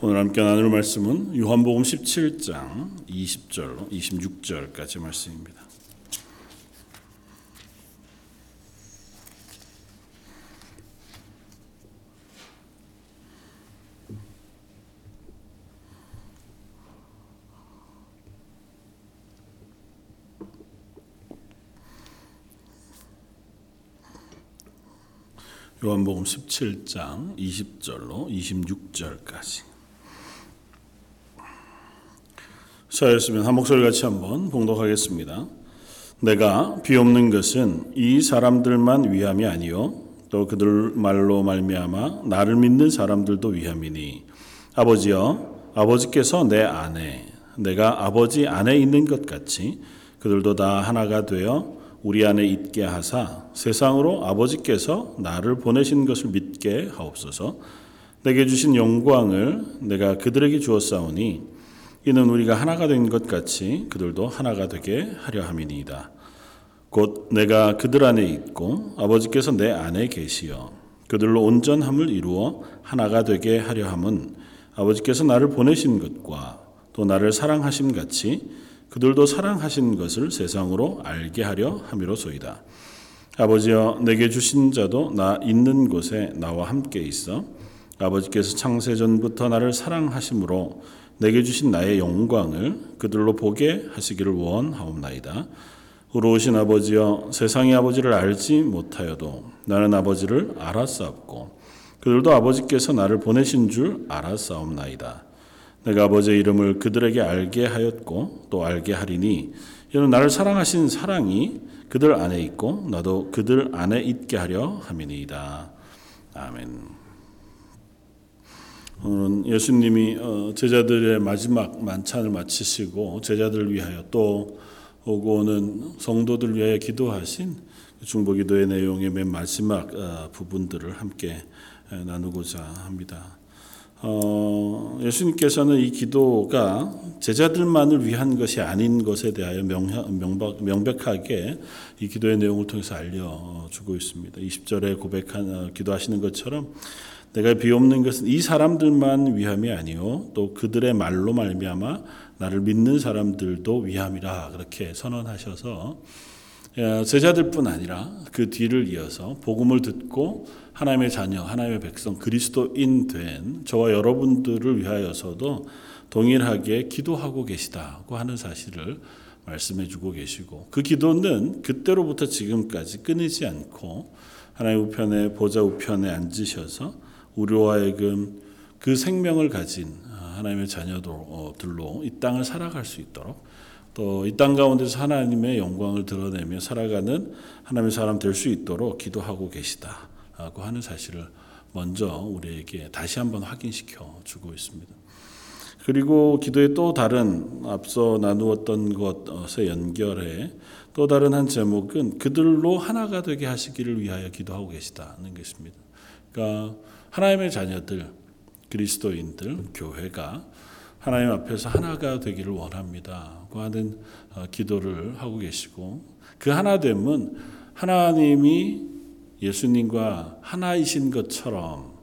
오늘 함께 나눌 말씀은 요한복음 17장 20절로 26절까지 말씀입니다. 요한복음 17장 20절로 26절까지. 자였으면 한 목소리 같이 한번 봉독하겠습니다. 내가 비옵는 것은 이 사람들만 위함이 아니요 또 그들 말로 말미암아 나를 믿는 사람들도 위함이니 아버지여 아버지께서 내 안에 내가 아버지 안에 있는 것 같이 그들도 다 하나가 되어 우리 안에 있게 하사 세상으로 아버지께서 나를 보내신 것을 믿게 하옵소서. 내게 주신 영광을 내가 그들에게 주었사오니 이는 우리가 하나가 된 것 같이 그들도 하나가 되게 하려 함이니이다. 곧 내가 그들 안에 있고 아버지께서 내 안에 계시어 그들로 온전함을 이루어 하나가 되게 하려 함은 아버지께서 나를 보내신 것과 또 나를 사랑하심 같이 그들도 사랑하신 것을 세상으로 알게 하려 함이로소이다. 아버지여 내게 주신 자도 나 있는 곳에 나와 함께 있어 아버지께서 창세 전부터 나를 사랑하심으로 내게 주신 나의 영광을 그들로 보게 하시기를 원하옵나이다. 의로우신 아버지여 세상의 아버지를 알지 못하여도 나는 아버지를 알았사옵고 그들도 아버지께서 나를 보내신 줄 알았사옵나이다. 내가 아버지의 이름을 그들에게 알게 하였고 또 알게 하리니 이는 나를 사랑하신 사랑이 그들 안에 있고 나도 그들 안에 있게 하려 함이니이다. 아멘. 오늘은 예수님이 어, 제자들의 마지막 만찬을 마치시고 제자들을 위하여 또 오고 오는 성도들 위하여 기도하신 중보기도의 내용의 맨 마지막 어, 부분들을 함께 나누고자 합니다. 어, 예수님께서는 이 기도가 제자들만을 위한 것이 아닌 것에 대하여 명백, 명백하게 이 기도의 내용을 통해서 알려주고 있습니다. 20절에 고백한 어, 기도하시는 것처럼 내가 비옵는 것은 이 사람들만 위함이 아니요. 또 그들의 말로 말미암아 나를 믿는 사람들도 위함이라. 그렇게 선언하셔서 어, 제자들뿐 아니라 그 뒤를 이어서 복음을 듣고 하나님의 자녀, 하나님의 백성, 그리스도인 된 저와 여러분들을 위하여서도 동일하게 기도하고 계시다고 하는 사실을 말씀해 주고 계시고 그 기도는 그때로부터 지금까지 끊이지 않고 하나님 우편에 보좌 우편에 앉으셔서 우리와 하여금 그 생명을 가진 하나님의 자녀들로 이 땅을 살아갈 수 있도록 또 이 땅 가운데서 하나님의 영광을 드러내며 살아가는 하나님의 사람 될 수 있도록 기도하고 계시다. 라고 하는 사실을 먼저 우리에게 다시 한번 확인시켜 주고 있습니다. 그리고 기도의 또 다른 앞서 나누었던 것에 연결해 또 다른 한 제목은 그들로 하나가 되게 하시기를 위하여 기도하고 계시다는 것입니다. 그러니까 하나님의 자녀들, 그리스도인들, 교회가 하나님 앞에서 하나가 되기를 원합니다. 하는 어, 기도를 하고 계시고 그 하나됨은 하나님이 예수님과 하나이신 것처럼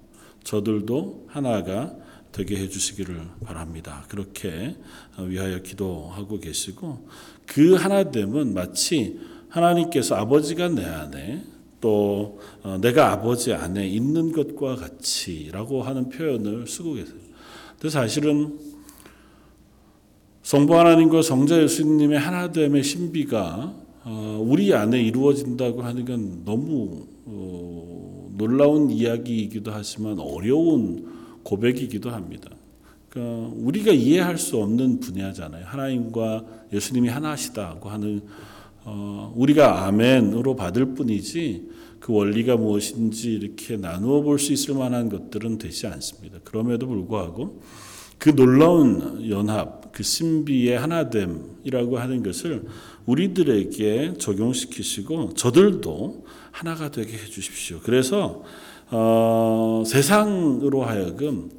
저들도 하나가 되게 해주시기를 바랍니다. 그렇게 위하여 기도하고 계시고 그 하나됨은 마치 하나님께서 아버지가 내 안에 또 어, 내가 아버지 안에 있는 것과 같이라고 하는 표현을 쓰고 계세요. 근데 사실은 성부 하나님과 성자 예수님의 하나됨의 신비가 어, 우리 안에 이루어진다고 하는 건 너무 어, 놀라운 이야기이기도 하지만 어려운 고백이기도 합니다. 그러니까 우리가 이해할 수 없는 분야잖아요. 하나님과 예수님이 하나시다고 하는 어, 우리가 아멘으로 받을 뿐이지 그 원리가 무엇인지 이렇게 나누어 볼 수 있을 만한 것들은 되지 않습니다. 그럼에도 불구하고 그 놀라운 연합, 그 신비의 하나됨이라고 하는 것을 우리들에게 적용시키시고 저들도 하나가 되게 해주십시오. 그래서 어, 세상으로 하여금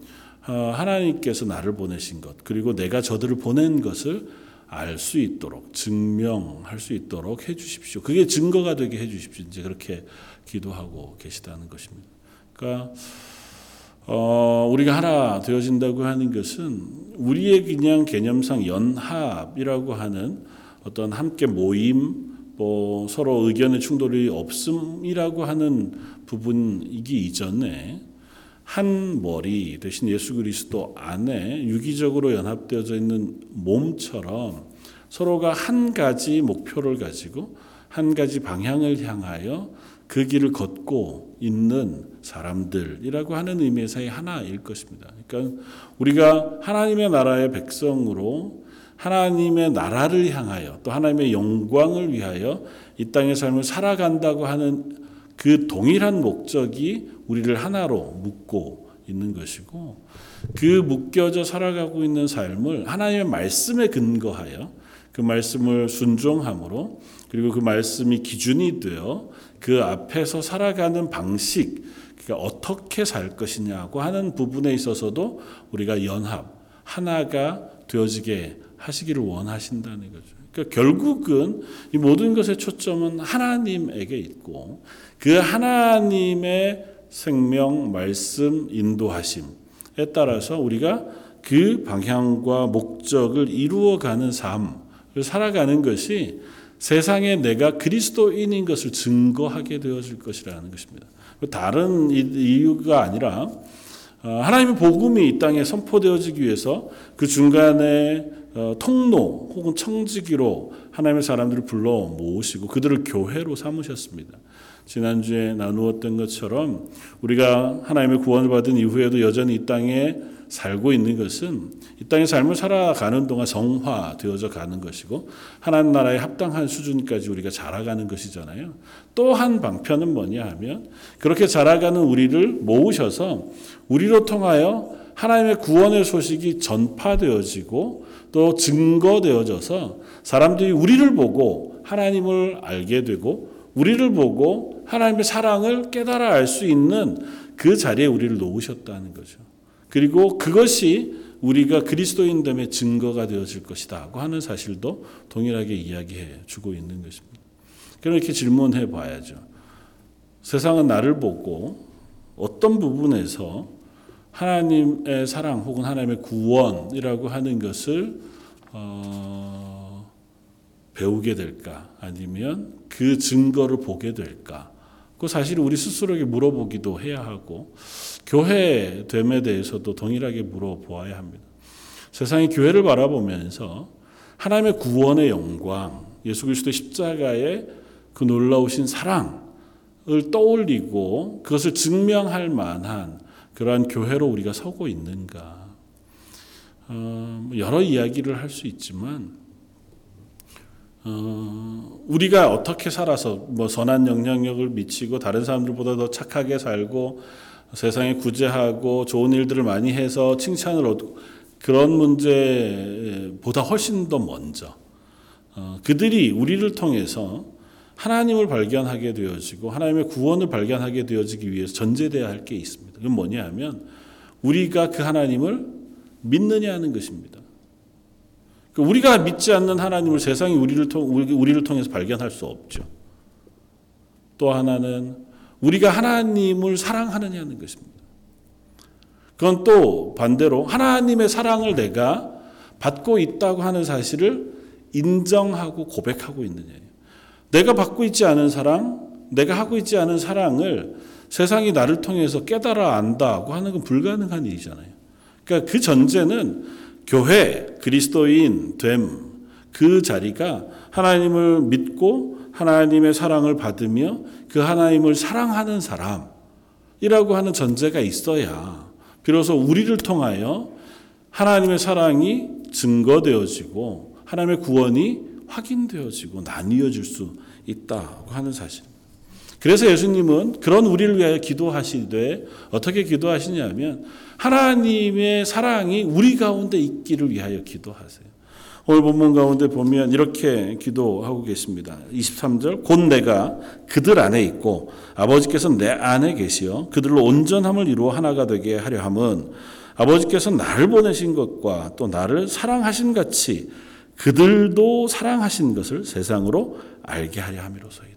어, 하나님께서 나를 보내신 것 그리고 내가 저들을 보낸 것을 알 수 있도록 증명할 수 있도록 해 주십시오. 그게 증거가 되게 해 주십시오. 이제 그렇게 기도하고 계시다는 것입니다. 그러니까 어, 우리가 하나 되어진다고 하는 것은 우리의 그냥 개념상 연합이라고 하는 어떤 함께 모임, 뭐 서로 의견의 충돌이 없음이라고 하는 부분이기 이전에 한 머리 대신 예수 그리스도 안에 유기적으로 연합되어져 있는 몸처럼 서로가 한 가지 목표를 가지고 한 가지 방향을 향하여 그 길을 걷고 있는 사람들이라고 하는 의미에서의 하나일 것입니다. 그러니까 우리가 하나님의 나라의 백성으로 하나님의 나라를 향하여 또 하나님의 영광을 위하여 이 땅의 삶을 살아간다고 하는 그 동일한 목적이 우리를 하나로 묶고 있는 것이고 그 묶여져 살아가고 있는 삶을 하나님의 말씀에 근거하여 그 말씀을 순종함으로 그리고 그 말씀이 기준이 되어 그 앞에서 살아가는 방식 그러니까 어떻게 살 것이냐고 하는 부분에 있어서도 우리가 연합 하나가 되어지게 하시기를 원하신다는 거죠. 그러니까 결국은 이 모든 것의 초점은 하나님에게 있고 그 하나님의 생명 말씀 인도하심에 따라서 우리가 그 방향과 목적을 이루어가는 삶을 살아가는 것이 세상에 내가 그리스도인인 것을 증거하게 되어질 것이라는 것입니다. 다른 이유가 아니라 어, 하나님의 복음이 이 땅에 선포되어지기 위해서 그 중간에 어, 통로 혹은 청지기로 하나님의 사람들을 불러 모으시고 그들을 교회로 삼으셨습니다. 지난주에 나누었던 것처럼 우리가 하나님의 구원을 받은 이후에도 여전히 이 땅에 살고 있는 것은 이 땅의 삶을 살아가는 동안 성화되어져 가는 것이고 하나님 나라에 합당한 수준까지 우리가 자라가는 것이잖아요. 또 한 방편은 뭐냐 하면 그렇게 자라가는 우리를 모으셔서 우리로 통하여 하나님의 구원의 소식이 전파되어지고 또 증거되어져서 사람들이 우리를 보고 하나님을 알게 되고 우리를 보고 하나님의 사랑을 깨달아 알 수 있는 그 자리에 우리를 놓으셨다는 거죠. 그리고 그것이 우리가 그리스도인됨의 증거가 되어질 것이다 고 하는 사실도 동일하게 이야기해 주고 있는 것입니다. 그럼 이렇게 질문해 봐야죠. 세상은 나를 보고 어떤 부분에서 하나님의 사랑 혹은 하나님의 구원이라고 하는 것을 어, 배우게 될까 아니면 그 증거를 보게 될까? 그 사실 우리 스스로에게 물어보기도 해야 하고 교회 됨에 대해서도 동일하게 물어보아야 합니다. 세상이 교회를 바라보면서 하나님의 구원의 영광, 예수 그리스도의 십자가의 그 놀라우신 사랑을 떠올리고 그것을 증명할 만한 그러한 교회로 우리가 서고 있는가? 어, 뭐 여러 이야기를 할 수 있지만 어, 우리가 어떻게 살아서 뭐 선한 영향력을 미치고 다른 사람들보다 더 착하게 살고 세상에 구제하고 좋은 일들을 많이 해서 칭찬을 얻고 그런 문제보다 훨씬 더 먼저 어, 그들이 우리를 통해서 하나님을 발견하게 되어지고 하나님의 구원을 발견하게 되어지기 위해서 전제돼야 할 게 있습니다. 그건 뭐냐 하면 우리가 그 하나님을 믿느냐 하는 것입니다. 그러니까 우리가 믿지 않는 하나님을 세상이 우리를, 통, 우리를 통해서 발견할 수 없죠. 또 하나는 우리가 하나님을 사랑하느냐는 것입니다. 그건 또 반대로 하나님의 사랑을 내가 받고 있다고 하는 사실을 인정하고 고백하고 있느냐예요. 내가 받고 있지 않은 사랑, 내가 하고 있지 않은 사랑을 세상이 나를 통해서 깨달아 안다고 하는 건 불가능한 일이잖아요. 그러니까 그 전제는 교회, 그리스도인 됨, 그 자리가 하나님을 믿고 하나님의 사랑을 받으며 그 하나님을 사랑하는 사람이라고 하는 전제가 있어야 비로소 우리를 통하여 하나님의 사랑이 증거되어지고 하나님의 구원이 확인되어지고 나뉘어질 수 있다고 하는 사실. 그래서 예수님은 그런 우리를 위하여 기도하시되 어떻게 기도하시냐면 하나님의 사랑이 우리 가운데 있기를 위하여 기도하세요. 오늘 본문 가운데 보면 이렇게 기도하고 계십니다. 23절 곧 내가 그들 안에 있고 아버지께서 내 안에 계시어 그들로 온전함을 이루어 하나가 되게 하려 함은 아버지께서 나를 보내신 것과 또 나를 사랑하신 같이 그들도 사랑하신 것을 세상으로 알게 하려 함이로소이다.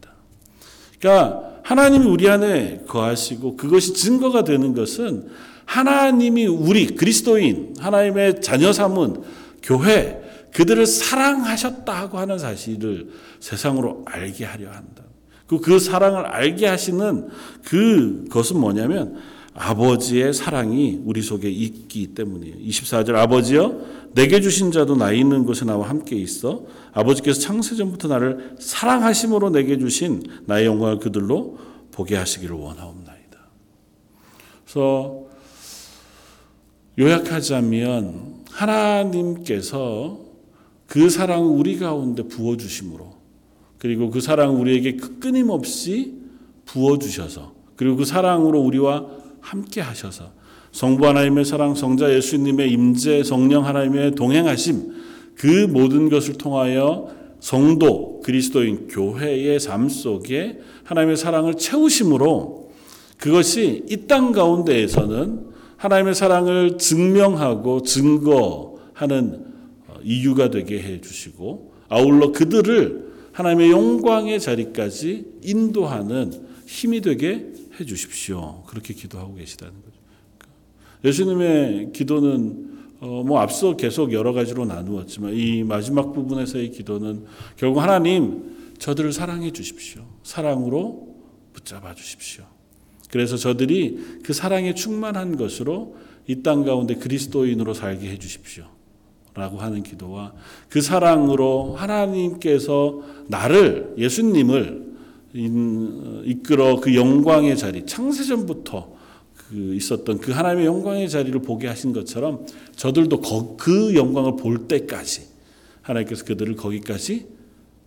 그러니까 하나님이 우리 안에 거하시고 그것이 증거가 되는 것은 하나님이 우리 그리스도인 하나님의 자녀 삼은 교회 그들을 사랑하셨다고 하는 사실을 세상으로 알게 하려 한다. 그, 그 사랑을 알게 하시는 그것은 뭐냐면 아버지의 사랑이 우리 속에 있기 때문이에요. 24절 아버지여 내게 주신 자도 나 있는 곳에 나와 함께 있어 아버지께서 창세전부터 나를 사랑하심으로 내게 주신 나의 영광을 그들로 보게 하시기를 원하옵나이다. 그래서 요약하자면 하나님께서 그 사랑을 우리 가운데 부어 주심으로 그리고 그 사랑을 우리에게 끊임없이 부어 주셔서 그리고 그 사랑으로 우리와 함께 하셔서 성부 하나님의 사랑, 성자 예수님의 임재, 성령 하나님의 동행하심 그 모든 것을 통하여 성도 그리스도인 교회의 삶 속에 하나님의 사랑을 채우심으로 그것이 이 땅 가운데에서는 하나님의 사랑을 증명하고 증거하는 이유가 되게 해 주시고 아울러 그들을 하나님의 영광의 자리까지 인도하는 힘이 되게 해 주십시오. 그렇게 기도하고 계시다는 거죠. 예수님의 기도는 어, 뭐 앞서 계속 여러 가지로 나누었지만 이 마지막 부분에서의 기도는 결국 하나님 저들을 사랑해 주십시오. 사랑으로 붙잡아 주십시오. 그래서 저들이 그 사랑에 충만한 것으로 이 땅 가운데 그리스도인으로 살게 해 주십시오. 라고 하는 기도와 그 사랑으로 하나님께서 나를 예수님을 이끌어 그 영광의 자리 창세전부터 그 있었던 그 하나님의 영광의 자리를 보게 하신 것처럼 저들도 그 영광을 볼 때까지 하나님께서 그들을 거기까지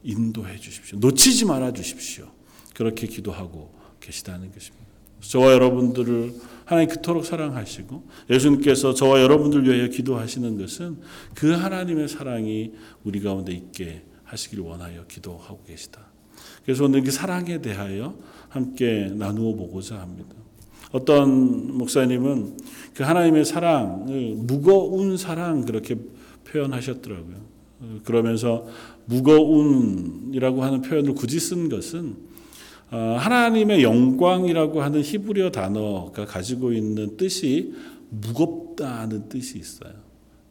인도해 주십시오. 놓치지 말아 주십시오. 그렇게 기도하고 계시다는 것입니다. 저와 여러분들을 하나님 그토록 사랑하시고 예수님께서 저와 여러분들 위하여 기도하시는 것은 그 하나님의 사랑이 우리 가운데 있게 하시길 원하여 기도하고 계시다. 그래서 오늘 그 사랑에 대하여 함께 나누어 보고자 합니다. 어떤 목사님은 그 하나님의 사랑을 무거운 사랑 그렇게 표현하셨더라고요. 그러면서 무거운이라고 하는 표현을 굳이 쓴 것은 어, 하나님의 영광이라고 하는 히브리어 단어가 가지고 있는 뜻이 무겁다는 뜻이 있어요.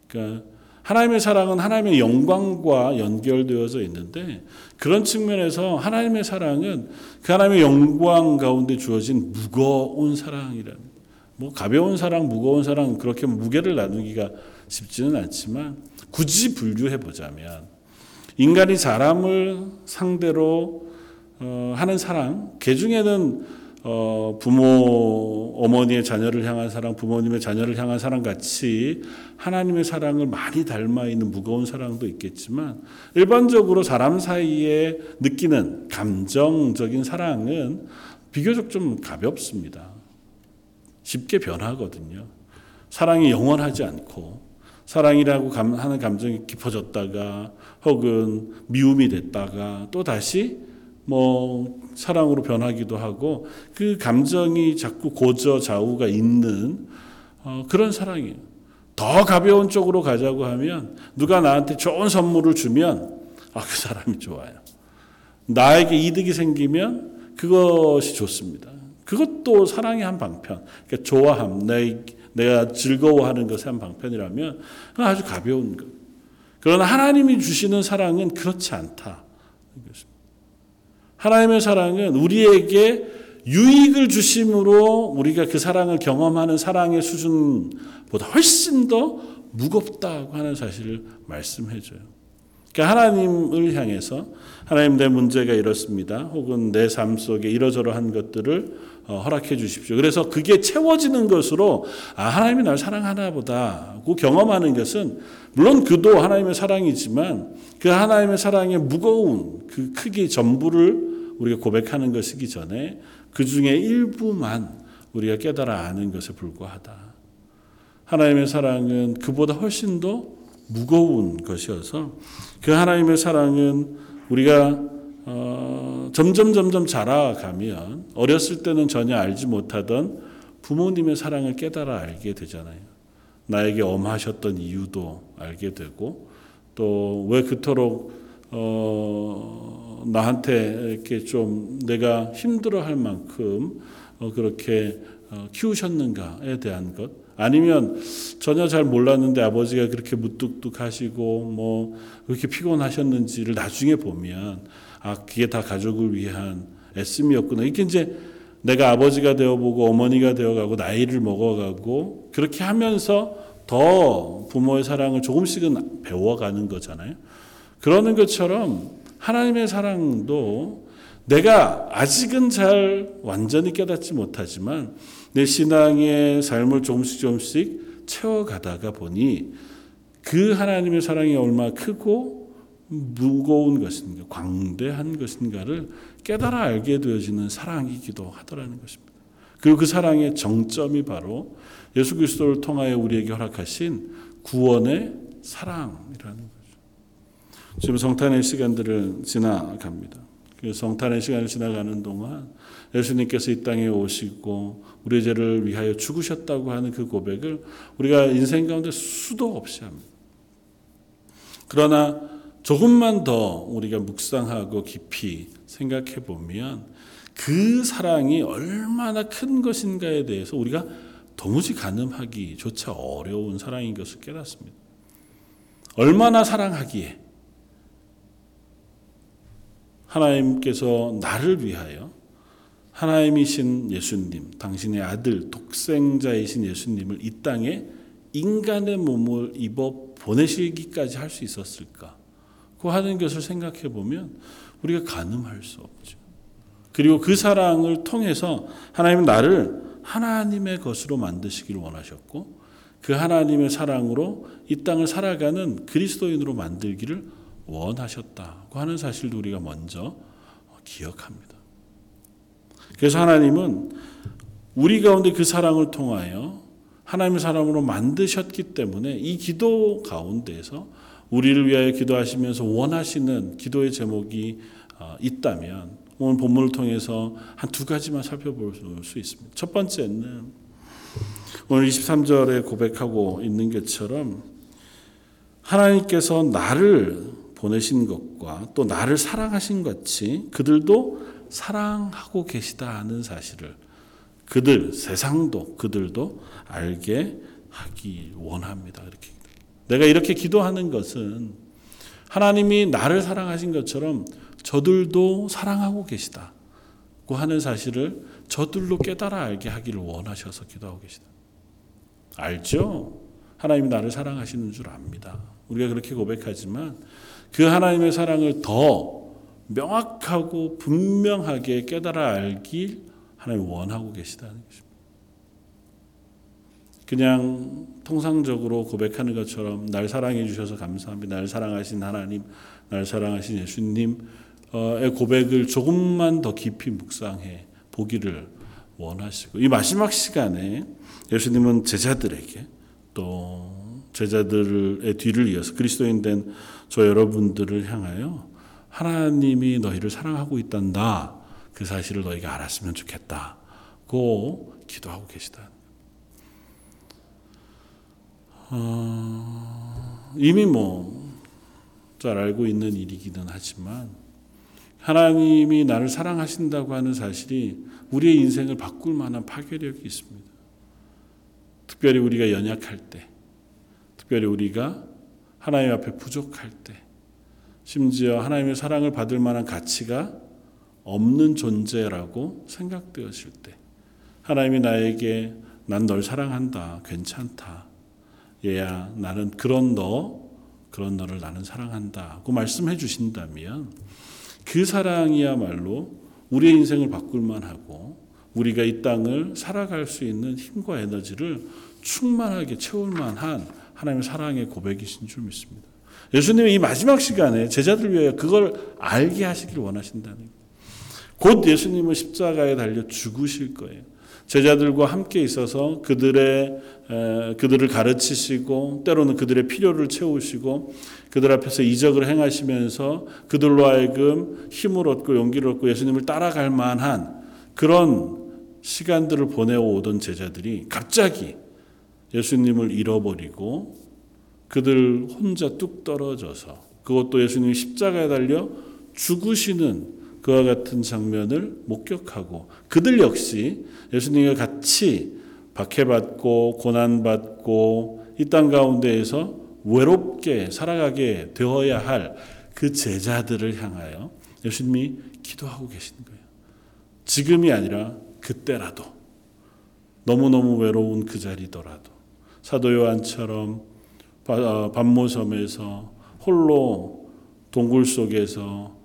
그러니까 하나님의 사랑은 하나님의 영광과 연결되어져 있는데 그런 측면에서 하나님의 사랑은 그 하나님의 영광 가운데 주어진 무거운 사랑이라는 뭐 가벼운 사랑, 무거운 사랑 그렇게 무게를 나누기가 쉽지는 않지만 굳이 분류해 보자면 인간이 사람을 상대로 어, 하는 사랑, 개 중에는 어, 부모, 어머니의 자녀를 향한 사랑, 부모님의 자녀를 향한 사랑 같이 하나님의 사랑을 많이 닮아 있는 무거운 사랑도 있겠지만 일반적으로 사람 사이에 느끼는 감정적인 사랑은 비교적 좀 가볍습니다. 쉽게 변하거든요. 사랑이 영원하지 않고 사랑이라고 하는 감정이 깊어졌다가 혹은 미움이 됐다가 또 다시 뭐 사랑으로 변하기도 하고 그 감정이 자꾸 고저 좌우가 있는 어, 그런 사랑이에요. 더 가벼운 쪽으로 가자고 하면 누가 나한테 좋은 선물을 주면 아, 그 사람이 좋아요. 나에게 이득이 생기면 그것이 좋습니다. 그것도 사랑의 한 방편. 그러니까 좋아함, 내, 내가 즐거워하는 것의 한 방편이라면 아주 가벼운 것. 그러나 하나님이 주시는 사랑은 그렇지 않다. 하나님의 사랑은 우리에게 유익을 주심으로 우리가 그 사랑을 경험하는 사랑의 수준보다 훨씬 더 무겁다고 하는 사실을 말씀해줘요. 그러니까 하나님을 향해서 하나님 내 문제가 이렇습니다. 혹은 내 삶 속에 이러저러한 것들을 어, 허락해 주십시오. 그래서 그게 채워지는 것으로 아 하나님이 날 사랑하나 보다고 경험하는 것은 물론 그도 하나님의 사랑이지만 그 하나님의 사랑의 무거운 그 크기 전부를 우리가 고백하는 것이기 전에 그 중에 일부만 우리가 깨달아 아는 것에 불과하다. 하나님의 사랑은 그보다 훨씬 더 무거운 것이어서 그 하나님의 사랑은 우리가 어, 점점 점점 자라가면 어렸을 때는 전혀 알지 못하던 부모님의 사랑을 깨달아 알게 되잖아요. 나에게 엄하셨던 이유도 알게 되고 또 왜 그토록 어, 나한테 이렇게 좀 내가 힘들어 할 만큼 어, 그렇게 어, 키우셨는가에 대한 것 아니면 전혀 잘 몰랐는데 아버지가 그렇게 무뚝뚝하시고 뭐 그렇게 피곤하셨는지를 나중에 보면 아 그게 다 가족을 위한 애씀이었구나. 이게 이제 내가 아버지가 되어보고 어머니가 되어가고 나이를 먹어가고 그렇게 하면서 더 부모의 사랑을 조금씩은 배워가는 거잖아요. 그러는 것처럼 하나님의 사랑도 내가 아직은 잘 완전히 깨닫지 못하지만 내 신앙의 삶을 조금씩 조금씩 채워가다가 보니 그 하나님의 사랑이 얼마나 크고 무거운 것인가, 광대한 것인가를 깨달아 알게 되어지는 사랑이기도 하더라는 것입니다. 그리고 그 사랑의 정점이 바로 예수 그리스도를 통하여 우리에게 허락하신 구원의 사랑이라는 거죠. 지금 성탄의 시간들을 지나갑니다. 그 성탄의 시간을 지나가는 동안 예수님께서 이 땅에 오시고 우리의 죄를 위하여 죽으셨다고 하는 그 고백을 우리가 인생 가운데 수도 없이 합니다. 그러나 조금만 더 우리가 묵상하고 깊이 생각해 보면 그 사랑이 얼마나 큰 것인가에 대해서 우리가 도무지 가늠하기조차 어려운 사랑인 것을 깨닫습니다. 얼마나 사랑하기에 하나님께서 나를 위하여 하나님이신 예수님, 당신의 아들, 독생자이신 예수님을 이 땅에 인간의 몸을 입어 보내시기까지 할 수 있었을까? 그 하는 것을 생각해 보면 우리가 가늠할 수 없죠. 그리고 그 사랑을 통해서 하나님은 나를 하나님의 것으로 만드시기를 원하셨고 그 하나님의 사랑으로 이 땅을 살아가는 그리스도인으로 만들기를 원하셨다고 하는 사실도 우리가 먼저 기억합니다. 그래서 하나님은 우리 가운데 그 사랑을 통하여 하나님의 사람으로 만드셨기 때문에 이 기도 가운데서 우리를 위하여 기도하시면서 원하시는 기도의 제목이 어, 있다면 오늘 본문을 통해서 한 두 가지만 살펴볼 수 있습니다. 첫 번째는 오늘 23절에 고백하고 있는 것처럼 하나님께서 나를 보내신 것과 또 나를 사랑하신 같이 그들도 사랑하고 계시다 하는 사실을 그들 세상도 그들도 알게 하기 원합니다. 이렇게 내가 이렇게 기도하는 것은 하나님이 나를 사랑하신 것처럼 저들도 사랑하고 계시다고 하는 사실을 저들로 깨달아 알게 하기를 원하셔서 기도하고 계시다. 알죠? 하나님이 나를 사랑하시는 줄 압니다. 우리가 그렇게 고백하지만 그 하나님의 사랑을 더 명확하고 분명하게 깨달아 알길 하나님 원하고 계시다는 것입니다. 그냥 통상적으로 고백하는 것처럼 날 사랑해 주셔서 감사합니다. 날 사랑하신 하나님, 날 사랑하신 예수님, 의 고백을 조금만 더 깊이 묵상해 보기를 원하시고 이 마지막 시간에 예수님은 제자들에게 또 제자들의 뒤를 이어서 그리스도인 된 저 여러분들을 향하여 하나님이 너희를 사랑하고 있단다 그 사실을 너희가 알았으면 좋겠다 고 기도하고 계시다. 어, 이미 뭐 잘 알고 있는 일이기는 하지만 하나님이 나를 사랑하신다고 하는 사실이 우리의 인생을 바꿀 만한 파괴력이 있습니다. 특별히 우리가 연약할 때, 특별히 우리가 하나님 앞에 부족할 때, 심지어 하나님의 사랑을 받을 만한 가치가 없는 존재라고 생각되었을 때, 하나님이 나에게 난 널 사랑한다, 괜찮다. 얘야, 나는 그런 너, 그런 너를 나는 사랑한다고 말씀해 주신다면 그 사랑이야말로 우리의 인생을 바꿀 만하고 우리가 이 땅을 살아갈 수 있는 힘과 에너지를 충만하게 채울 만한 하나님의 사랑의 고백이신 줄 믿습니다. 예수님이 이 마지막 시간에 제자들 위하여 그걸 알게 하시기를 원하신다는 곧 예수님은 십자가에 달려 죽으실 거예요. 제자들과 함께 있어서 그들의 그들을 가르치시고 때로는 그들의 필요를 채우시고 그들 앞에서 이적을 행하시면서 그들로 하여금 힘을 얻고 용기를 얻고 예수님을 따라갈 만한 그런 시간들을 보내오던 제자들이 갑자기 예수님을 잃어버리고 그들 혼자 뚝 떨어져서 그것도 예수님이 십자가에 달려 죽으시는 그와 같은 장면을 목격하고 그들 역시 예수님과 같이 박해받고 고난받고 이 땅 가운데에서 외롭게 살아가게 되어야 할 그 제자들을 향하여 예수님이 기도하고 계시는 거예요. 지금이 아니라 그때라도 너무너무 외로운 그 자리더라도 사도 요한처럼 바- 반모섬에서 홀로 동굴 속에서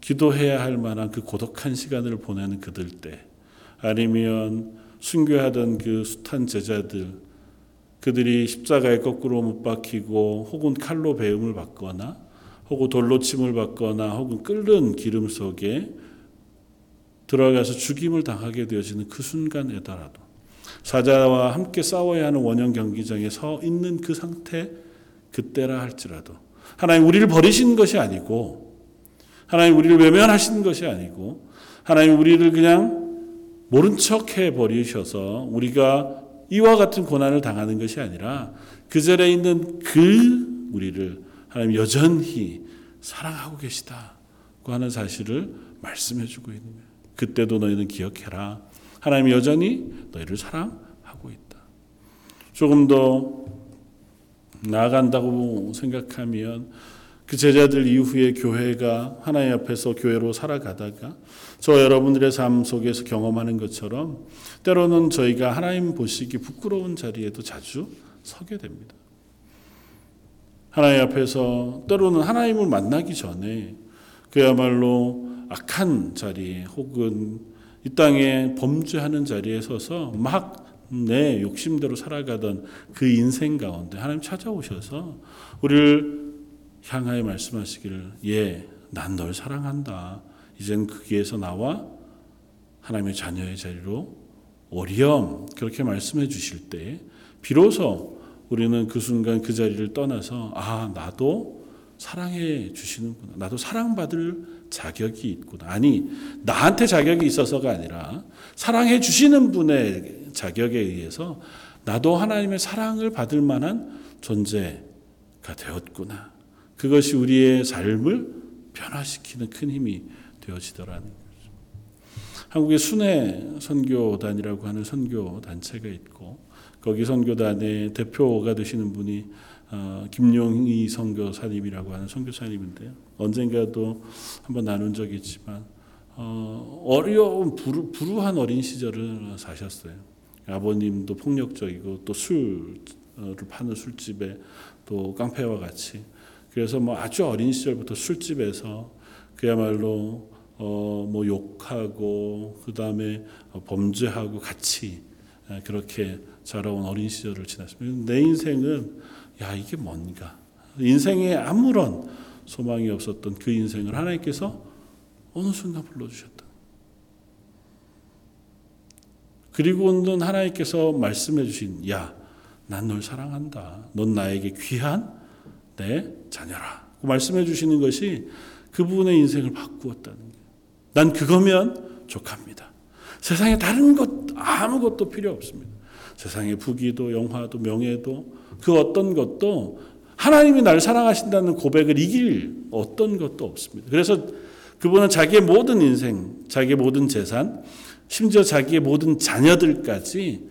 기도해야 할 만한 그 고독한 시간을 보내는 그들 때 아니면 순교하던 그 숱한 제자들 그들이 십자가에 거꾸로 못 박히고 혹은 칼로 배움을 받거나 혹은 돌로 침을 받거나 혹은 끓는 기름 속에 들어가서 죽임을 당하게 되어지는 그 순간에더라도 사자와 함께 싸워야 하는 원형 경기장에 서 있는 그 상태 그때라 할지라도 하나님 우리를 버리신 것이 아니고 하나님 우리를 외면하신 것이 아니고 하나님 우리를 그냥 모른 척 해 버리셔서 우리가 이와 같은 고난을 당하는 것이 아니라 그 자리에 있는 그 우리를 하나님 여전히 사랑하고 계시다고 하는 사실을 말씀해 주고 있는 거예요. 그때도 너희는 기억해라. 하나님 여전히 너희를 사랑하고 있다. 조금 더 나아간다고 생각하면 그 제자들 이후에 교회가 하나님 앞에서 교회로 살아가다가 저 여러분들의 삶 속에서 경험하는 것처럼 때로는 저희가 하나님 보시기 부끄러운 자리에도 자주 서게 됩니다. 하나님 앞에서 때로는 하나님을 만나기 전에 그야말로 악한 자리에 혹은 이 땅에 범죄하는 자리에 서서 막 내 욕심대로 살아가던 그 인생 가운데 하나님 찾아오셔서 우리를 향하여 말씀하시기를 예, 난 널 사랑한다. 이젠 거기에서 나와 하나님의 자녀의 자리로 오렴 그렇게 말씀해 주실 때 비로소 우리는 그 순간 그 자리를 떠나서 아 나도 사랑해 주시는구나. 나도 사랑받을 자격이 있구나. 아니 나한테 자격이 있어서가 아니라 사랑해 주시는 분의 자격에 의해서 나도 하나님의 사랑을 받을 만한 존재가 되었구나. 그것이 우리의 삶을 변화시키는 큰 힘이 되어지더라는 거죠. 한국의 순회 선교단이라고 하는 선교 단체가 있고 거기 선교단의 대표가 되시는 분이 어, 김용희 선교사님이라고 하는 선교사님인데요. 언젠가도 한번 나눈 적이 있지만 어, 어려운 불우, 불우한 어린 시절을 사셨어요. 아버님도 폭력적이고 또 술을 파는 술집에 또 깡패와 같이 그래서 뭐 아주 어린 시절부터 술집에서 그야말로 어 뭐 욕하고 그 다음에 범죄하고 같이 그렇게 자라온 어린 시절을 지났습니다. 내 인생은 야 이게 뭔가 인생에 아무런 소망이 없었던 그 인생을 하나님께서 어느 순간 불러주셨다. 그리고는 하나님께서 말씀해 주신 야 난 널 사랑한다. 넌 나에게 귀한 내 자녀라. 말씀해 주시는 것이 그분의 인생을 바꾸었다는 거예요. 난 그거면 족합니다. 세상에 다른 것 아무것도 필요 없습니다. 세상의 부귀도 영화도 명예도 그 어떤 것도 하나님이 날 사랑하신다는 고백을 이길 어떤 것도 없습니다. 그래서 그분은 자기의 모든 인생, 자기의 모든 재산, 심지어 자기의 모든 자녀들까지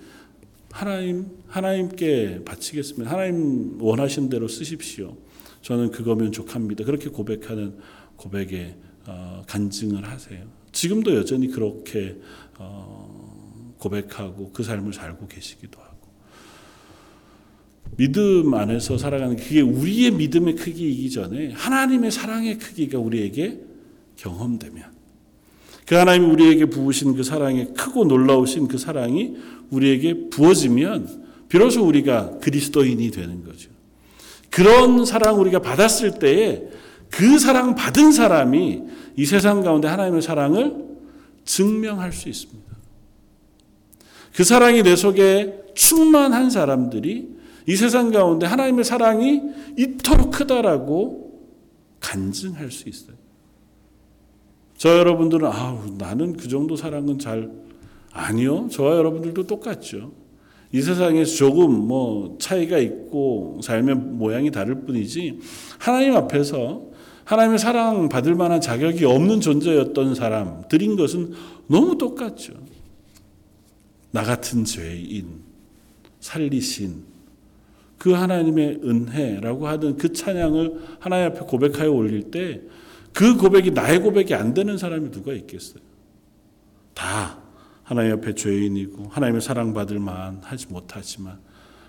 하나님 하나님께 바치겠습니다. 하나님 원하신 대로 쓰십시오. 저는 그거면 족합니다. 그렇게 고백하는 고백에 어, 간증을 하세요. 지금도 여전히 그렇게 어, 고백하고 그 삶을 살고 계시기도 하고 믿음 안에서 살아가는 그게 우리의 믿음의 크기이기 전에 하나님의 사랑의 크기가 우리에게 경험되면 그 하나님이 우리에게 부으신 그 사랑의 크고 놀라우신 그 사랑이 우리에게 부어지면 비로소 우리가 그리스도인이 되는 거죠. 그런 사랑 우리가 받았을 때에 그 사랑 받은 사람이 이 세상 가운데 하나님의 사랑을 증명할 수 있습니다. 그 사랑이 내 속에 충만한 사람들이 이 세상 가운데 하나님의 사랑이 이토록 크다라고 간증할 수 있어요. 저 여러분들은 아우 나는 그 정도 사랑은 잘 아니요. 저와 여러분들도 똑같죠. 이 세상에서 조금 뭐 차이가 있고 삶의 모양이 다를 뿐이지 하나님 앞에서 하나님의 사랑 받을 만한 자격이 없는 존재였던 사람들인 것은 너무 똑같죠. 나 같은 죄인 살리신 그 하나님의 은혜라고 하는 그 찬양을 하나님 앞에 고백하여 올릴 때 그 고백이 나의 고백이 안 되는 사람이 누가 있겠어요? 다 하나님 앞에 죄인이고 하나님의 사랑받을 만 하지 못하지만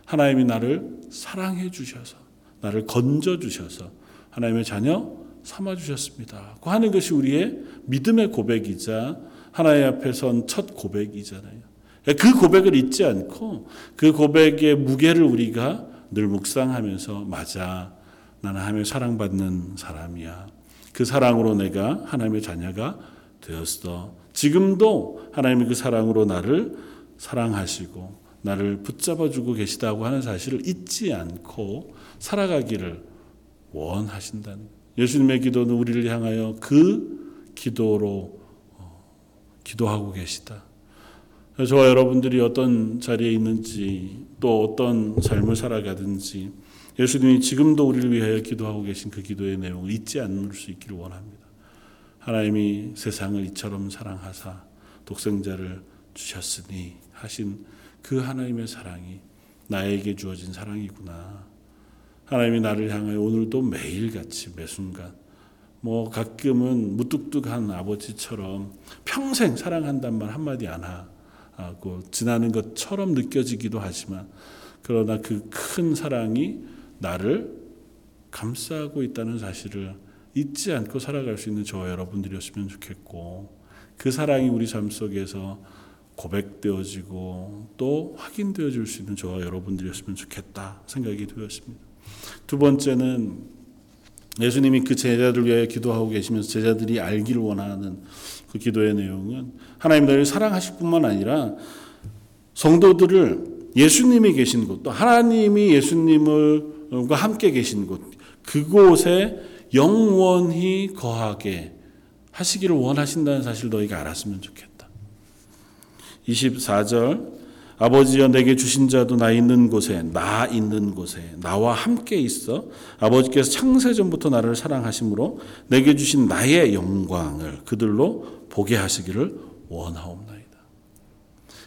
하나님이 나를 사랑해 주셔서 나를 건져 주셔서 하나님의 자녀 삼아 주셨습니다. 그 하는 것이 우리의 믿음의 고백이자 하나님 앞에 선 첫 고백이잖아요. 그 고백을 잊지 않고 그 고백의 무게를 우리가 늘 묵상하면서 맞아 나는 하나님의 사랑받는 사람이야. 그 사랑으로 내가 하나님의 자녀가 되었어. 지금도 하나님이 그 사랑으로 나를 사랑하시고 나를 붙잡아 주고 계시다고 하는 사실을 잊지 않고 살아가기를 원하신다는 예수님의 기도는 우리를 향하여 그 기도로 어, 기도하고 계시다. 저와 여러분들이 어떤 자리에 있는지 또 어떤 삶을 살아가든지 예수님이 지금도 우리를 위하여 기도하고 계신 그 기도의 내용을 잊지 않을 수 있기를 원합니다. 하나님이 세상을 이처럼 사랑하사 독생자를 주셨으니 하신 그 하나님의 사랑이 나에게 주어진 사랑이구나. 하나님이 나를 향하여 오늘도 매일같이 매 순간 뭐 가끔은 무뚝뚝한 아버지처럼 평생 사랑한단 말 한마디 안 하 고 지나는 것처럼 느껴지기도 하지만 그러나 그 큰 사랑이 나를 감싸고 있다는 사실을 잊지 않고 살아갈 수 있는 저와 여러분들이었으면 좋겠고 그 사랑이 우리 삶 속에서 고백되어지고 또 확인되어질 수 있는 저와 여러분들이었으면 좋겠다 생각이 되었습니다. 두 번째는 예수님이 그 제자들 위하여 기도하고 계시면서 제자들이 알기를 원하는 그 기도의 내용은 하나님 나를 사랑하실 뿐만 아니라 성도들을 예수님이 계신 곳, 또 하나님이 예수님과 함께 계신 곳, 그곳에 영원히 거하게 하시기를 원하신다는 사실 너희가 알았으면 좋겠다. 24절 아버지여 내게 주신 자도 나 있는 곳에 나 있는 곳에 나와 함께 있어 아버지께서 창세 전부터 나를 사랑하심으로 내게 주신 나의 영광을 그들로 보게 하시기를 원하옵나이다.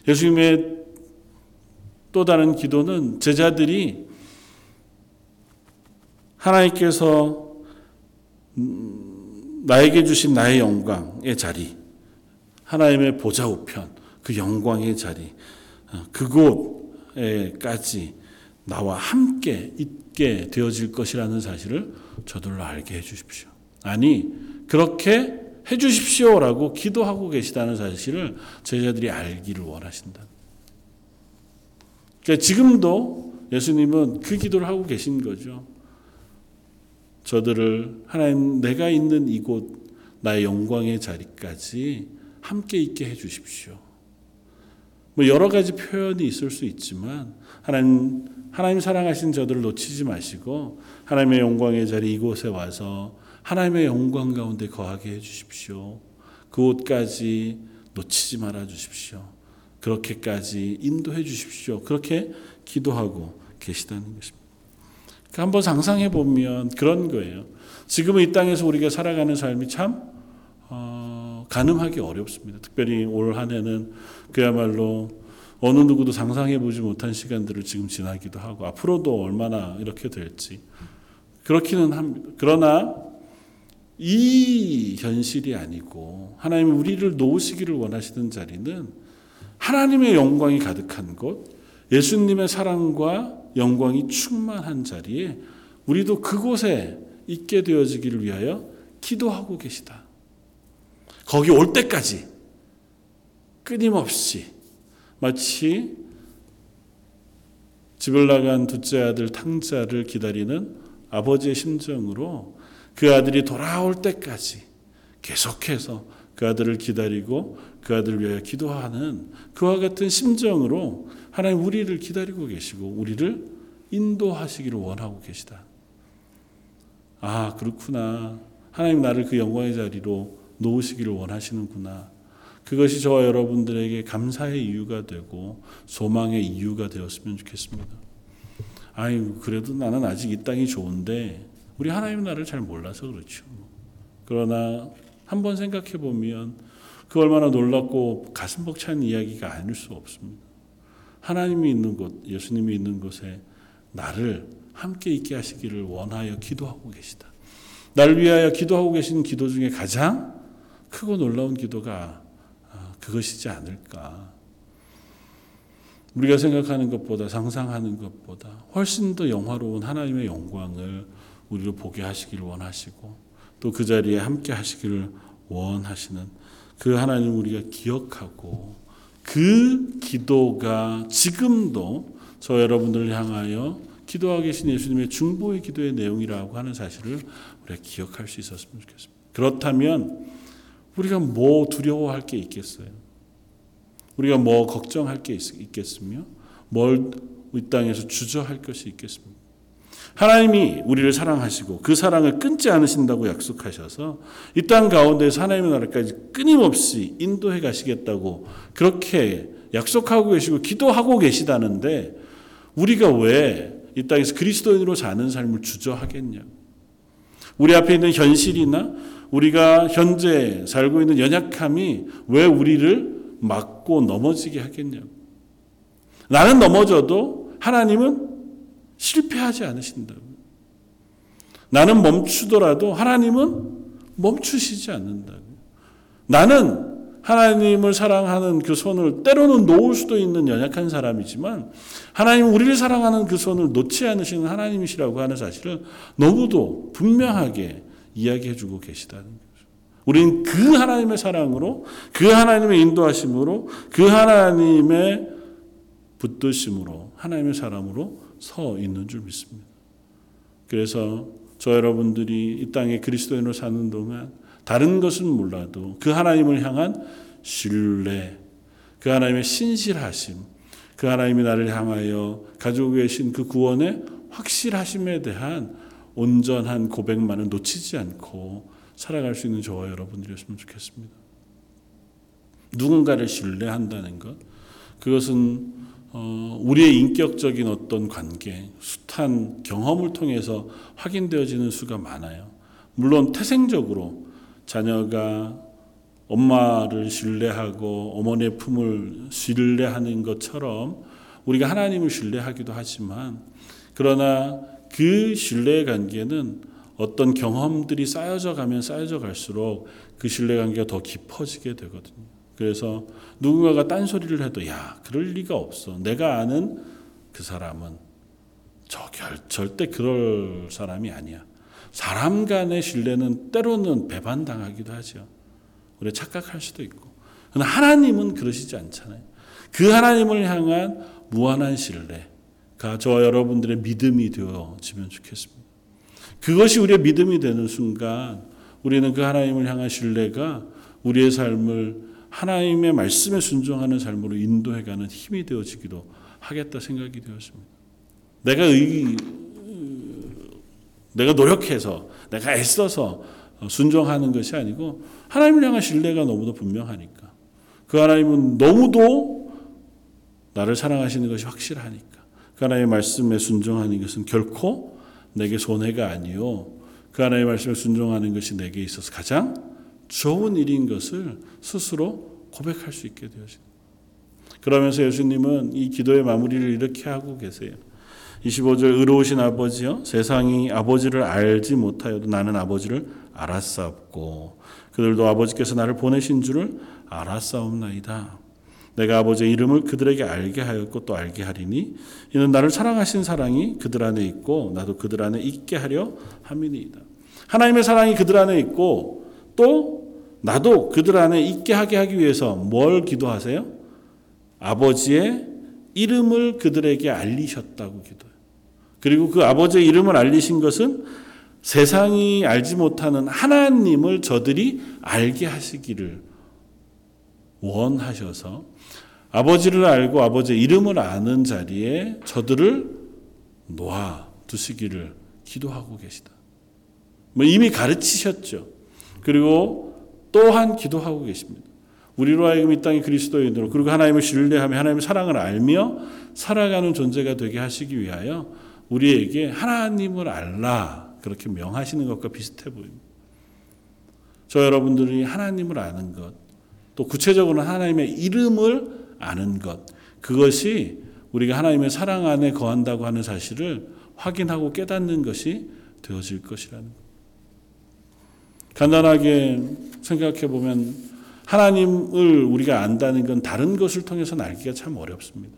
예수님의 또 다른 기도는 제자들이 하나님께서 나에게 주신 나의 영광의 자리, 하나님의 보좌 우편, 그 영광의 자리, 어, 그곳에까지 나와 함께 있게 되어질 것이라는 사실을 저들로 알게 해 주십시오. 아니, 그렇게 해 주십시오라고 기도하고 계시다는 사실을 제자들이 알기를 원하신다. 그러니까 지금도 예수님은 그 기도를 하고 계신 거죠. 저들을 하나님 내가 있는 이곳 나의 영광의 자리까지 함께 있게 해 주십시오. 뭐 여러 가지 표현이 있을 수 있지만 하나님 하나님 사랑하신 저들을 놓치지 마시고 하나님의 영광의 자리 이곳에 와서 하나님의 영광 가운데 거하게 해 주십시오. 그곳까지 놓치지 말아 주십시오. 그렇게까지 인도해 주십시오. 그렇게 기도하고 계시다는 것입니다. 그러니까 한번 상상해 보면 그런 거예요. 지금 이 땅에서 우리가 살아가는 삶이 참 어, 가늠하기 어렵습니다. 특별히 올 한 해는 그야말로 어느 누구도 상상해 보지 못한 시간들을 지금 지나기도 하고 앞으로도 얼마나 이렇게 될지 그렇기는 합니다. 그러나 이 현실이 아니고 하나님이 우리를 놓으시기를 원하시는 자리는 하나님의 영광이 가득한 곳, 예수님의 사랑과 영광이 충만한 자리에 우리도 그곳에 있게 되어지기를 위하여 기도하고 계시다. 거기 올 때까지 끊임없이 마치 집을 나간 둘째 아들 탕자를 기다리는 아버지의 심정으로 그 아들이 돌아올 때까지 계속해서 그 아들을 기다리고 그 아들을 위하여 기도하는 그와 같은 심정으로 하나님 우리를 기다리고 계시고 우리를 인도하시기를 원하고 계시다. 아, 그렇구나. 하나님 나를 그 영광의 자리로 놓으시기를 원하시는구나. 그것이 저와 여러분들에게 감사의 이유가 되고 소망의 이유가 되었으면 좋겠습니다. 아이 그래도 나는 아직 이 땅이 좋은데 우리 하나님 나를 잘 몰라서 그렇죠. 그러나 한번 생각해 보면 그 얼마나 놀랍고 가슴 벅찬 이야기가 아닐 수 없습니다. 하나님이 있는 곳, 예수님이 있는 곳에 나를 함께 있게 하시기를 원하여 기도하고 계시다. 나를 위하여 기도하고 계신 기도 중에 가장 크고 놀라운 기도가 아, 그것이지 않을까. 우리가 생각하는 것보다 상상하는 것보다 훨씬 더 영화로운 하나님의 영광을 우리로 보게 하시기를 원하시고 또 그 자리에 함께 하시기를 원하시는 그 하나님 우리가 기억하고 그 기도가 지금도 저 여러분들을 향하여 기도하고 계신 예수님의 중보의 기도의 내용이라고 하는 사실을 우리가 기억할 수 있었으면 좋겠습니다. 그렇다면 우리가 뭐 두려워할 게 있겠어요? 우리가 뭐 걱정할 게 있, 겠으며 뭘 이 땅에서 주저할 것이 있겠습니까? 하나님이 우리를 사랑하시고 그 사랑을 끊지 않으신다고 약속하셔서 이 땅 가운데서 하나님의 나라까지 끊임없이 인도해 가시겠다고 그렇게 약속하고 계시고 기도하고 계시다는데 우리가 왜 이 땅에서 그리스도인으로 사는 삶을 주저하겠냐? 우리 앞에 있는 현실이나 우리가 현재 살고 있는 연약함이 왜 우리를 맞고 넘어지게 하겠냐? 나는 넘어져도 하나님은 실패하지 않으신다고. 나는 멈추더라도 하나님은 멈추시지 않는다고. 나는 하나님을 사랑하는 그 손을 때로는 놓을 수도 있는 연약한 사람이지만 하나님 우리를 사랑하는 그 손을 놓지 않으시는 하나님이시라고 하는 사실을 너무도 분명하게 이야기해 주고 계시다는 거죠. 우리는 그 하나님의 사랑으로 그 하나님의 인도하심으로 그 하나님의 붙드심으로 하나님의 사람으로 서 있는 줄 믿습니다. 그래서 저 여러분들이 이 땅에 그리스도인으로 사는 동안 다른 것은 몰라도 그 하나님을 향한 신뢰, 그 하나님의 신실하심, 그 하나님이 나를 향하여 가지고 계신 그 구원의 확실하심에 대한 온전한 고백만을 놓치지 않고 살아갈 수 있는 저와 여러분들이었으면 좋겠습니다. 누군가를 신뢰한다는 것, 그것은 어, 우리의 인격적인 어떤 관계, 숱한 경험을 통해서 확인되어지는 수가 많아요. 물론 태생적으로 자녀가 엄마를 신뢰하고 어머니의 품을 신뢰하는 것처럼 우리가 하나님을 신뢰하기도 하지만 그러나 그 신뢰의 관계는 어떤 경험들이 쌓여져 가면 쌓여져 갈수록 그 신뢰 관계가 더 깊어지게 되거든요. 그래서 누군가가 딴소리를 해도 야, 그럴 리가 없어. 내가 아는 그 사람은 저 결, 절대 그럴 사람이 아니야. 사람 간의 신뢰는 때로는 배반당하기도 하죠. 우리가 착각할 수도 있고. 그러나 하나님은 그러시지 않잖아요. 그 하나님을 향한 무한한 신뢰 가 저와 여러분들의 믿음이 되어지면 좋겠습니다. 그것이 우리의 믿음이 되는 순간 우리는 그 하나님을 향한 신뢰가 우리의 삶을 하나님의 말씀에 순종하는 삶으로 인도해가는 힘이 되어지기도 하겠다 생각이 되었습니다. 내가 의, 내가 노력해서 내가 애써서 순종하는 것이 아니고 하나님을 향한 신뢰가 너무도 분명하니까 그 하나님은 너무도 나를 사랑하시는 것이 확실하니까 그 하나님의 말씀에 순종하는 것은 결코 내게 손해가 아니요 그 하나님의 말씀에 순종하는 것이 내게 있어서 가장 좋은 일인 것을 스스로 고백할 수 있게 되어집니다. 그러면서 예수님은 이 기도의 마무리를 이렇게 하고 계세요. 25절 의로우신 아버지여 세상이 아버지를 알지 못하여도 나는 아버지를 알았사옵고 그들도 아버지께서 나를 보내신 줄을 알았사옵나이다. 내가 아버지의 이름을 그들에게 알게 하였고 또 알게 하리니 이는 나를 사랑하신 사랑이 그들 안에 있고 나도 그들 안에 있게 하려 함이니이다. 하나님의 사랑이 그들 안에 있고 또 나도 그들 안에 있게 하게 하기 위해서 뭘 기도하세요? 아버지의 이름을 그들에게 알리셨다고 기도해요. 그리고 그 아버지의 이름을 알리신 것은 세상이 알지 못하는 하나님을 저들이 알게 하시기를 원하셔서 아버지를 알고 아버지의 이름을 아는 자리에 저들을 놓아 두시기를 기도하고 계시다. 뭐 이미 가르치셨죠. 그리고 또한 기도하고 계십니다. 우리로 하여금 이 땅의 그리스도인으로 그리고 하나님을 신뢰하며 하나님의 사랑을 알며 살아가는 존재가 되게 하시기 위하여 우리에게 하나님을 알라 그렇게 명하시는 것과 비슷해 보입니다. 저 여러분들이 하나님을 아는 것, 또 구체적으로 하나님의 이름을 아는 것, 그것이 우리가 하나님의 사랑 안에 거한다고 하는 사실을 확인하고 깨닫는 것이 되어질 것이라는 것. 간단하게 생각해 보면 하나님을 우리가 안다는 건 다른 것을 통해서는 알기가 참 어렵습니다.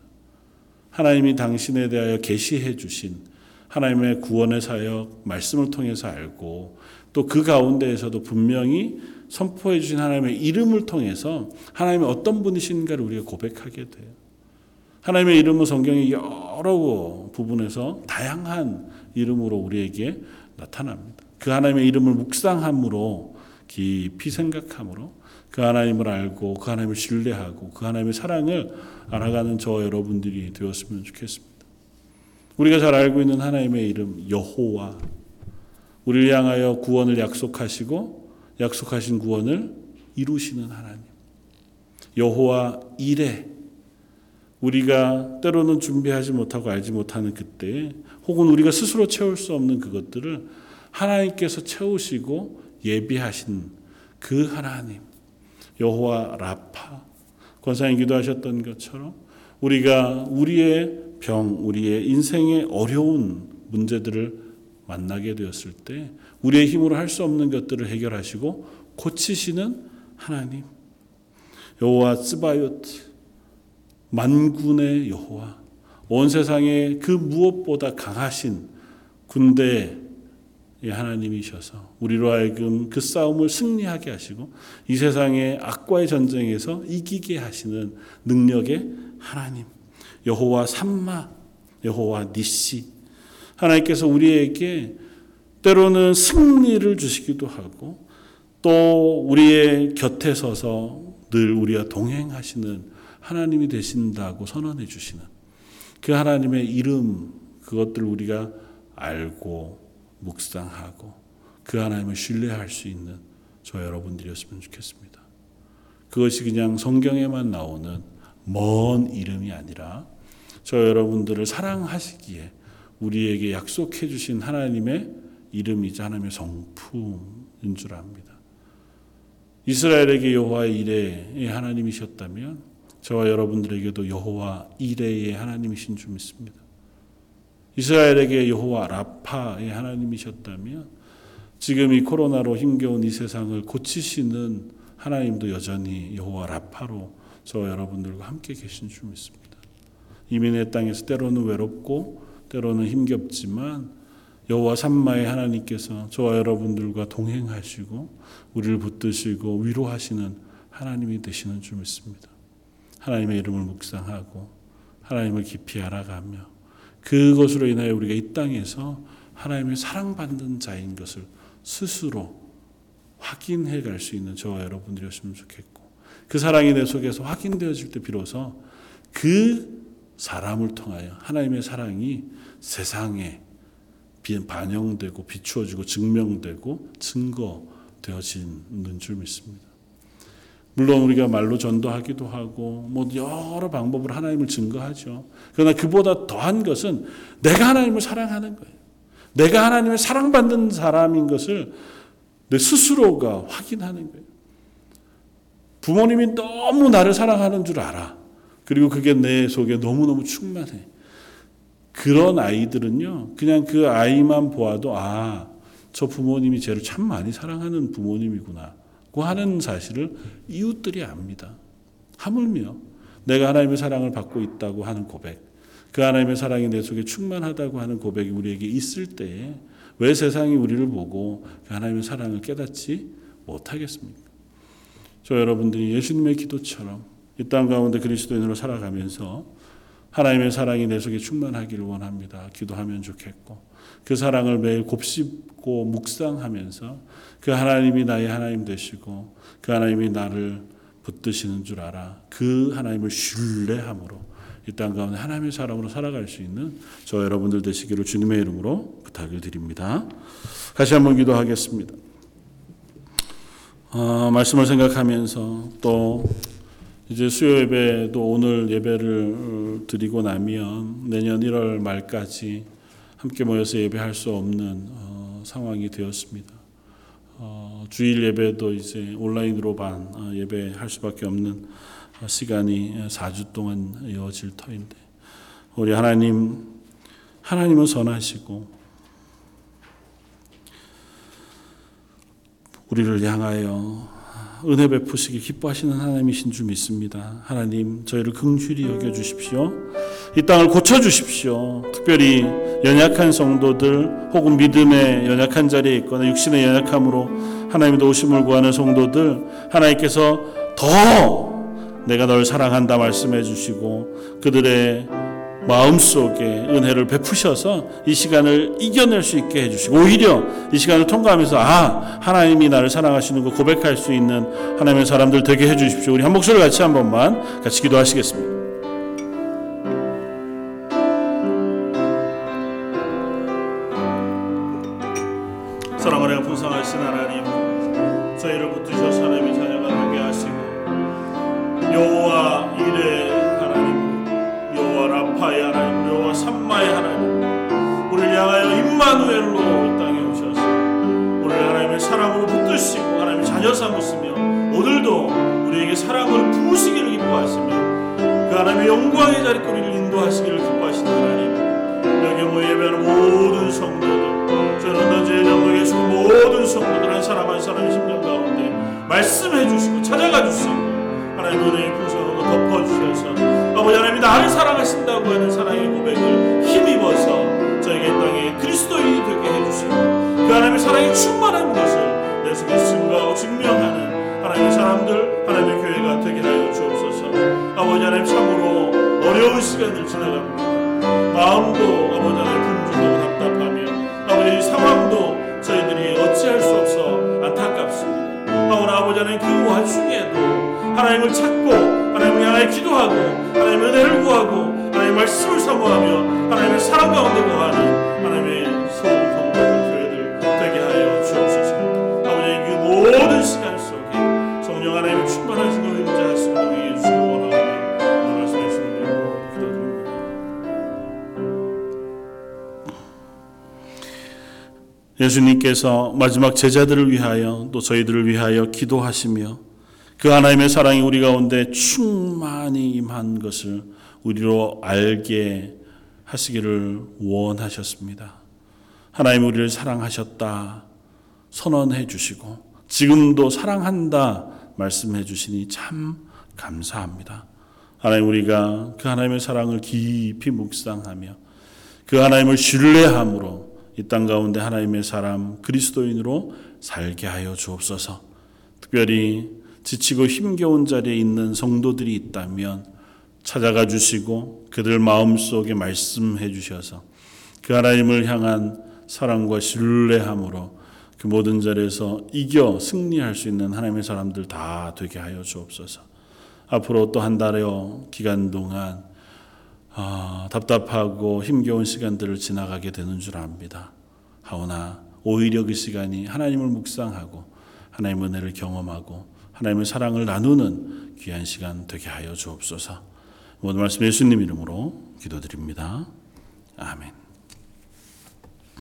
하나님이 당신에 대하여 계시해 주신 하나님의 구원의 사역 말씀을 통해서 알고 또 그 가운데에서도 분명히 선포해 주신 하나님의 이름을 통해서 하나님의 어떤 분이신가를 우리가 고백하게 돼요. 하나님의 이름은 성경의 여러 부분에서 다양한 이름으로 우리에게 나타납니다. 그 하나님의 이름을 묵상함으로 깊이 생각함으로 그 하나님을 알고 그 하나님을 신뢰하고 그 하나님의 사랑을 알아가는 저 여러분들이 되었으면 좋겠습니다. 우리가 잘 알고 있는 하나님의 이름 여호와 우리를 향하여 구원을 약속하시고 약속하신 구원을 이루시는 하나님. 여호와 이레. 우리가 때로는 준비하지 못하고 알지 못하는 그때 혹은 우리가 스스로 채울 수 없는 그것들을 하나님께서 채우시고 예비하신 그 하나님. 여호와 라파. 권사님 기도하셨던 것처럼 우리가 우리의 병, 우리의 인생의 어려운 문제들을 만나게 되었을 때 우리의 힘으로 할 수 없는 것들을 해결하시고 고치시는 하나님. 여호와 스바요트 만군의 여호와 온 세상에 그 무엇보다 강하신 군대의 하나님이셔서 우리로 하여금 그 싸움을 승리하게 하시고 이 세상의 악과의 전쟁에서 이기게 하시는 능력의 하나님. 여호와 삼마 여호와 니시 하나님께서 우리에게 때로는 승리를 주시기도 하고 또 우리의 곁에 서서 늘 우리와 동행하시는 하나님이 되신다고 선언해 주시는 그 하나님의 이름 그것들 우리가 알고 묵상하고 그 하나님을 신뢰할 수 있는 저 여러분들이었으면 좋겠습니다. 그것이 그냥 성경에만 나오는 먼 이름이 아니라 저 여러분들을 사랑하시기에 우리에게 약속해 주신 하나님의 이름이자 하나님의 성품인 줄 압니다. 이스라엘에게 여호와의 이레의 하나님이셨다면 저와 여러분들에게도 여호와 이레의 하나님이신 줄 믿습니다. 이스라엘에게 여호와 라파의 하나님이셨다면 지금 이 코로나로 힘겨운 이 세상을 고치시는 하나님도 여전히 여호와 라파로 저 여러분들과 함께 계신 줄 믿습니다. 이민의 땅에서 때로는 외롭고 때로는 힘겹지만 여호와 삼마의 하나님께서 저와 여러분들과 동행하시고 우리를 붙드시고 위로하시는 하나님이 되시는 줄 믿습니다. 하나님의 이름을 묵상하고 하나님을 깊이 알아가며 그것으로 인하여 우리가 이 땅에서 하나님의 사랑받는 자인 것을 스스로 확인해 갈 수 있는 저와 여러분들이었으면 좋겠고 그 사랑이 내 속에서 확인되어질 때 비로소 그 사람을 통하여 하나님의 사랑이 세상에 반영되고 비추어지고 증명되고 증거되어지는 줄 믿습니다. 물론 우리가 말로 전도하기도 하고 뭐 여러 방법으로 하나님을 증거하죠. 그러나 그보다 더한 것은 내가 하나님을 사랑하는 거예요. 내가 하나님을 사랑받는 사람인 것을 내 스스로가 확인하는 거예요. 부모님이 너무 나를 사랑하는 줄 알아. 그리고 그게 내 속에 너무너무 충만해. 그런 아이들은요, 그냥 그 아이만 보아도, 아, 저 부모님이 쟤를 참 많이 사랑하는 부모님이구나. 고 하는 사실을 이웃들이 압니다. 하물며 내가 하나님의 사랑을 받고 있다고 하는 고백, 그 하나님의 사랑이 내 속에 충만하다고 하는 고백이 우리에게 있을 때에 왜 세상이 우리를 보고 그 하나님의 사랑을 깨닫지 못하겠습니까? 저 여러분들이 예수님의 기도처럼 이 땅 가운데 그리스도인으로 살아가면서 하나님의 사랑이 내 속에 충만하기를 원합니다. 기도하면 좋겠고 그 사랑을 매일 곱씹고 묵상하면서 그 하나님이 나의 하나님 되시고 그 하나님이 나를 붙드시는 줄 알아. 그 하나님을 신뢰함으로 이 땅 가운데 하나님의 사람으로 살아갈 수 있는 저 여러분들 되시기를 주님의 이름으로 부탁을 드립니다. 다시 한번 기도하겠습니다. 어, 말씀을 생각하면서 또 이제 수요 예배도 오늘 예배를 드리고 나면 내년 1월 말까지 함께 모여서 예배할 수 없는 어, 상황이 되었습니다. 어, 주일 예배도 이제 온라인으로만 어, 예배할 수밖에 없는 어, 시간이 4주 동안 이어질 터인데 우리 하나님 하나님은 선하시고 우리를 향하여 은혜 베푸시기 기뻐하시는 하나님이신 줄 믿습니다. 하나님 저희를 긍휼히 여겨 주십시오. 이 땅을 고쳐 주십시오. 특별히 연약한 성도들 혹은 믿음의 연약한 자리에 있거나 육신의 연약함으로 하나님의 도우심을 구하는 성도들 하나님께서 더 내가 널 사랑한다 말씀해 주시고 그들의 마음속에 은혜를 베푸셔서 이 시간을 이겨낼 수 있게 해주시고 오히려 이 시간을 통과하면서 아 하나님이 나를 사랑하시는 거 고백할 수 있는 하나님의 사람들 되게 해주십시오. 우리 한 목소리 같이 한 번만 같이 기도하시겠습니다. 사랑하는 풍성하신 하나님 저희를 붙드셔서 하나님의 자녀가 되게 하시고 여호와 자녀 삼으시며 오늘도 우리에게 사랑을 부으시기를 기뻐하시며 그 하나님의 영광의 자리에 우리를 인도하시기를 기뻐하시는 하나님 여기 모여 예배하는 모든 성도들 저는 던지의 장로 계시고 모든 성도들 한 사람 한 사람의 심령 가운데 말씀해 주시고 찾아가 주시고 하나님 은혜의 풍성으로 덮어주셔서 아버지 하나님이 나를 사랑하신다고 하는 사랑의 고백을 힘입어서 저에게 땅에 그리스도인이 되게 해주시고 그 하나님의 사랑이 충만한 것을 내 속에 증거하고 증명하는 하나님의 사람들 하나님의 교회가 되게 하여 주옵소서. 아버지 하나님 참으로 어려운 시간을 지나갑니다. 마음도 아버지 하나님 분주하고 답답하며 아버지 이 상황도 저희들이 어찌할 수 없어 안타깝습니다. 하오나 아버지 하나님 그 와중에도 하나님을 찾고 하나님을 향하여 기도하고 하나님의 은혜를 구하고 하나님의 말씀을 사모하며 하나님의 사랑 가운데 거하는 하나님의 예수님께서 마지막 제자들을 위하여 또 저희들을 위하여 기도하시며 그 하나님의 사랑이 우리 가운데 충만히 임한 것을 우리로 알게 하시기를 원하셨습니다. 하나님 우리를 사랑하셨다 선언해 주시고 지금도 사랑한다 말씀해 주시니 참 감사합니다. 하나님 우리가 그 하나님의 사랑을 깊이 묵상하며 그 하나님을 신뢰함으로 이 땅 가운데 하나님의 사람 그리스도인으로 살게 하여 주옵소서. 특별히 지치고 힘겨운 자리에 있는 성도들이 있다면 찾아가 주시고 그들 마음속에 말씀해 주셔서 그 하나님을 향한 사랑과 신뢰함으로 그 모든 자리에서 이겨 승리할 수 있는 하나님의 사람들 다 되게 하여 주옵소서. 앞으로 또 한 달여 기간 동안 아, 답답하고 힘겨운 시간들을 지나가게 되는 줄 압니다. 하오나 오히려 그 시간이 하나님을 묵상하고 하나님의 은혜를 경험하고 하나님의 사랑을 나누는 귀한 시간 되게 하여 주옵소서. 모든 말씀 예수님 이름으로 기도드립니다. 아멘.